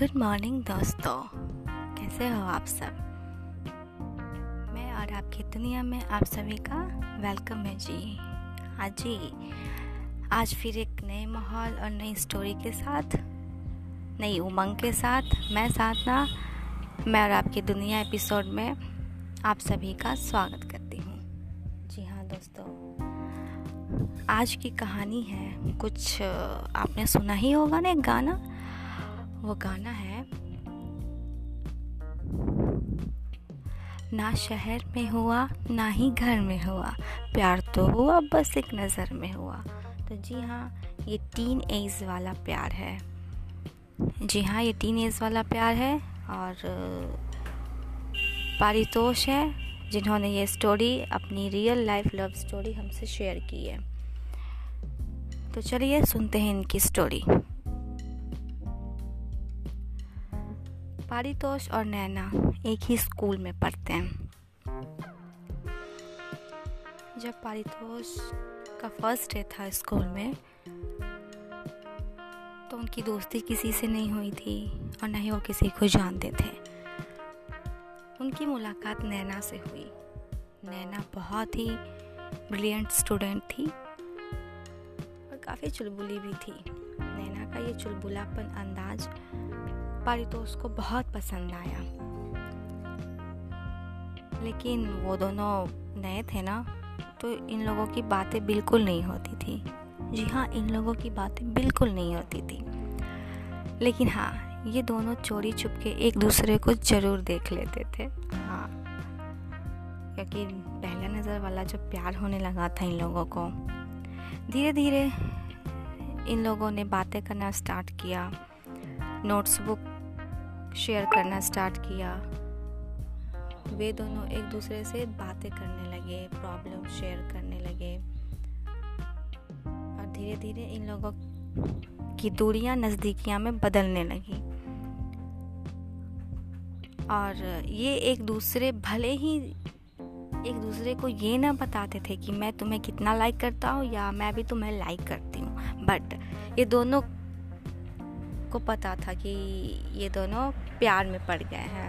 Good morning दोस्तों। कैसे हो आप सब? मैं और आपकी दुनिया में आप सभी का वेलकम है जी। हाँ जी, आज फिर एक नए माहौल और नई स्टोरी के साथ, नई उमंग के साथ, मैं साधना, मैं और आपकी दुनिया एपिसोड में आप सभी का स्वागत करती हूँ। जी हाँ दोस्तों। आज की कहानी है, कुछ, आपने सुना ही होगा ना एक गाना? वो गाना है, ना शहर में हुआ, ना ही घर में हुआ। प्यार तो हुआ, बस एक नज़र में हुआ। तो जी हाँ ये टीन एज वाला प्यार है। जी हाँ ये टीन एज वाला प्यार है और, पारितोष है, जिन्होंने ये स्टोरी अपनी रियल लाइफ लव स्टोरी हमसे शेयर की है। तो चलिए, सुनते हैं इनकी स्टोरी पारितोष और नैना एक ही स्कूल में पढ़ते हैं। जब पारितोष का फ़र्स्ट डे था स्कूल में तो उनकी दोस्ती किसी से नहीं हुई थी और न ही वो किसी को जानते थे। उनकी मुलाकात नैना से हुई। नैना बहुत ही ब्रिलियंट स्टूडेंट थी और काफ़ी चुलबुली भी थी। नैना का ये चुलबुलापन अंदाज पारितोष को बहुत पसंद आया। लेकिन वो दोनों नए थे ना तो इन लोगों की बातें बिल्कुल नहीं होती थी। जी हाँ इन लोगों की बातें बिल्कुल नहीं होती थी। लेकिन हाँ ये दोनों चोरी चुप के एक दूसरे को ज़रूर देख लेते थे। हाँ क्योंकि पहला नज़र वाला जो प्यार होने लगा था इन लोगों को धीरे धीरे इन लोगों ने बातें करना स्टार्ट किया। नोट्स बुक शेयर करना स्टार्ट किया। वे दोनों एक दूसरे से बातें करने लगे प्रॉब्लम शेयर करने लगे। और धीरे धीरे इन लोगों की दूरियाँ नज़दीकियाँ में बदलने लगी। और ये एक दूसरे, भले ही एक दूसरे को ये ना बताते थे कि मैं तुम्हें कितना लाइक करता हूँ या मैं भी तुम्हें लाइक करती हूँ बट ये दोनों को पता था कि ये दोनों प्यार में पड़ गए हैं।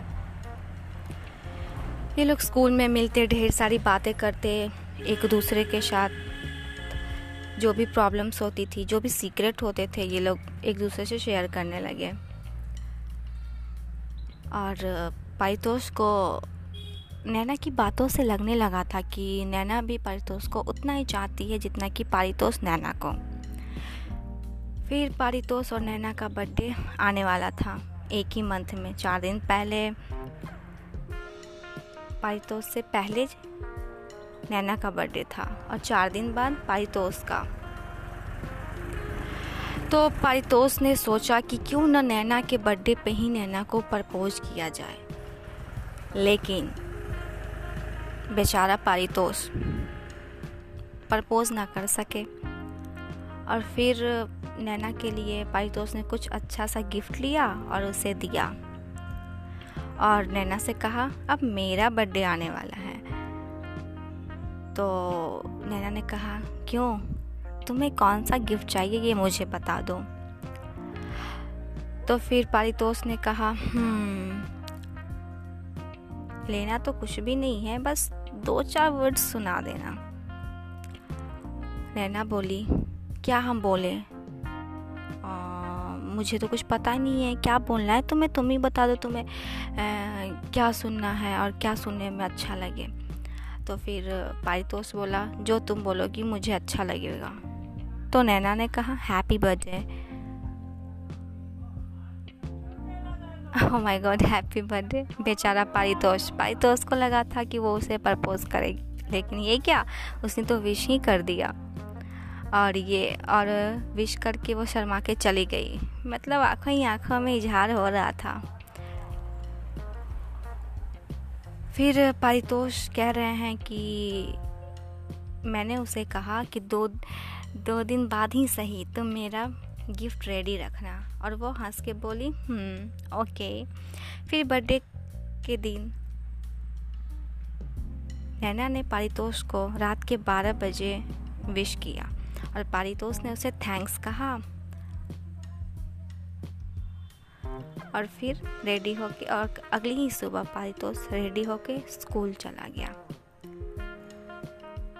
ये लोग स्कूल में मिलते, ढेर सारी बातें करते, एक दूसरे के साथ जो भी प्रॉब्लम्स होती थी, जो भी सीक्रेट होते थे, ये लोग एक दूसरे से शेयर करने लगे। और पारितोष को, नैना की बातों से लगने लगा था कि नैना भी पारितोष को उतना ही चाहती है जितना कि पारितोष नैना को। फिर पारितोष और नैना का बर्थडे आने वाला था। एक ही मंथ में, चार दिन पहले। पारितोष से पहले नैना का बर्थडे था और चार दिन बाद पारितोष का। तो पारितोष ने सोचा कि क्यों न नैना के बर्थडे पे ही नैना को प्रपोज किया जाए। लेकिन बेचारा पारितोष प्रपोज ना कर सके। और फिर नैना के लिए पारितोष ने कुछ अच्छा सा गिफ्ट लिया और उसे दिया। और नैना से कहा, अब मेरा बर्थडे आने वाला है। तो नैना ने कहा, क्यों? तुम्हें कौन सा गिफ्ट चाहिए ये मुझे बता दो। तो फिर पारितोष ने कहा हम्म लेना तो कुछ भी नहीं है, बस दो चार वर्ड सुना देना। नैना बोली, क्या हम बोले? मुझे तो कुछ पता नहीं है क्या बोलना है? तुम्हें तुम ही बता दो तुम्हें आ, क्या सुनना है और क्या सुनने में अच्छा लगे। तो फिर पारितोष बोला जो तुम बोलोगी मुझे अच्छा लगेगा। तो नैना ने कहा happy birthday my god happy birthday बेचारा पारितोष पारितोष को लगा था कि वो उसे प्रपोज करेगी। लेकिन ये क्या? उसने तो विश ही कर दिया। और ये, और विश करके वो शर्मा के चली गई। मतलब आँखों ही आँखों में इजहार हो रहा था। फिर पारितोष कह रहे हैं कि मैंने उसे कहा कि दो दो दिन बाद ही सही, तुम मेरा गिफ्ट रेडी रखना। और वो हंस के बोली हम्म ओके। फिर बर्थडे के दिन नैना ने पारितोष को रात के 12 बजे विश किया। और पारितोष ने उसे थैंक्स कहा। और फिर रेडी होके और अगली ही सुबह पारितोष रेडी होके स्कूल चला गया।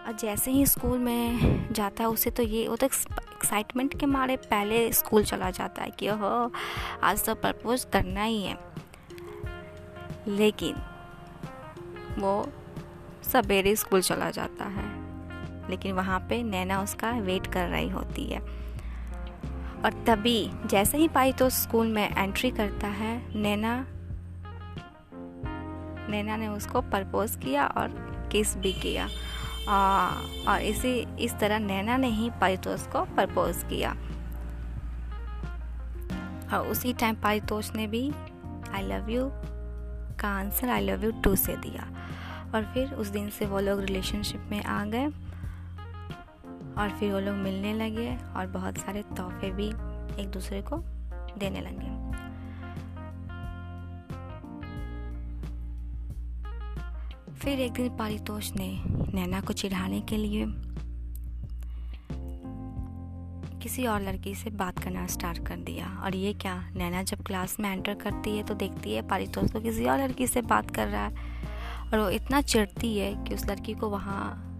और जैसे ही स्कूल में जाता है, उसे तो ये, वो तो एक्साइटमेंट के मारे पहले स्कूल चला जाता है कि ओहो, आज तो प्रपोज करना ही है। लेकिन वो सवेरे स्कूल चला जाता है। लेकिन वहाँ पे नैना उसका वेट कर रही होती है। और तभी जैसे ही पाई तो स्कूल में एंट्री करता है नैना नैना ने उसको प्रपोज किया और किस भी किया। आ, और इसी इस तरह नैना ने ही पारितोष को प्रपोज किया। और उसी टाइम पारितोष ने भी आई लव यू का answer I love you too से दिया। और फिर उस दिन से वो लोग रिलेशनशिप में आ गए। और फिर वो लोग मिलने लगे और बहुत सारे तोहफे भी एक दूसरे को देने लगे। फिर एक दिन पारितोष ने नैना को चिढ़ाने के लिए किसी और लड़की से बात करना स्टार्ट कर दिया। और ये क्या, नैना जब क्लास में एंटर करती है तो देखती है पारितोष को किसी और लड़की से बात कर रहा है। और वो इतना चिढ़ती है कि उस लड़की को वहाँ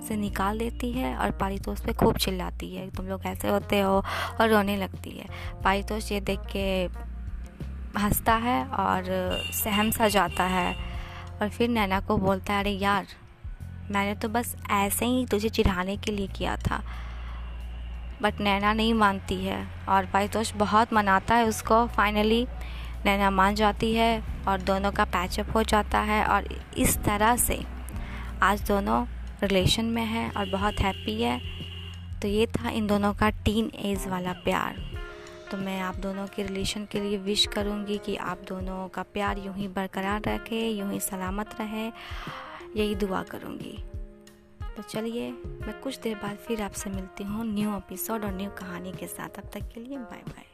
से निकाल देती है और पारितोष पे खूब चिल्लाती है तुम लोग ऐसे होते हो और रोने लगती है। पारितोष ये देख के हंसता है और सहम सा जाता है और फिर नैना को बोलता है, अरे यार, मैंने तो बस ऐसे ही तुझे चिढ़ाने के लिए किया था बट नैना नहीं मानती है और पारितोष बहुत मनाता है उसको। फाइनली नैना मान जाती है और दोनों का पैचअप हो जाता है और इस तरह से आज दोनों रिलेशन में है और बहुत हैप्पी है। तो ये था इन दोनों का टीन एज वाला प्यार। तो मैं आप दोनों के रिलेशन के लिए विश करूँगी कि आप दोनों का प्यार यूँ ही बरकरार रखे यूँ ही सलामत रहे। यही दुआ करूँगी। तो चलिए, मैं कुछ देर बाद फिर आपसे मिलती हूँ। न्यू एपिसोड और न्यू कहानी के साथ। अब तक के लिए बाय बाय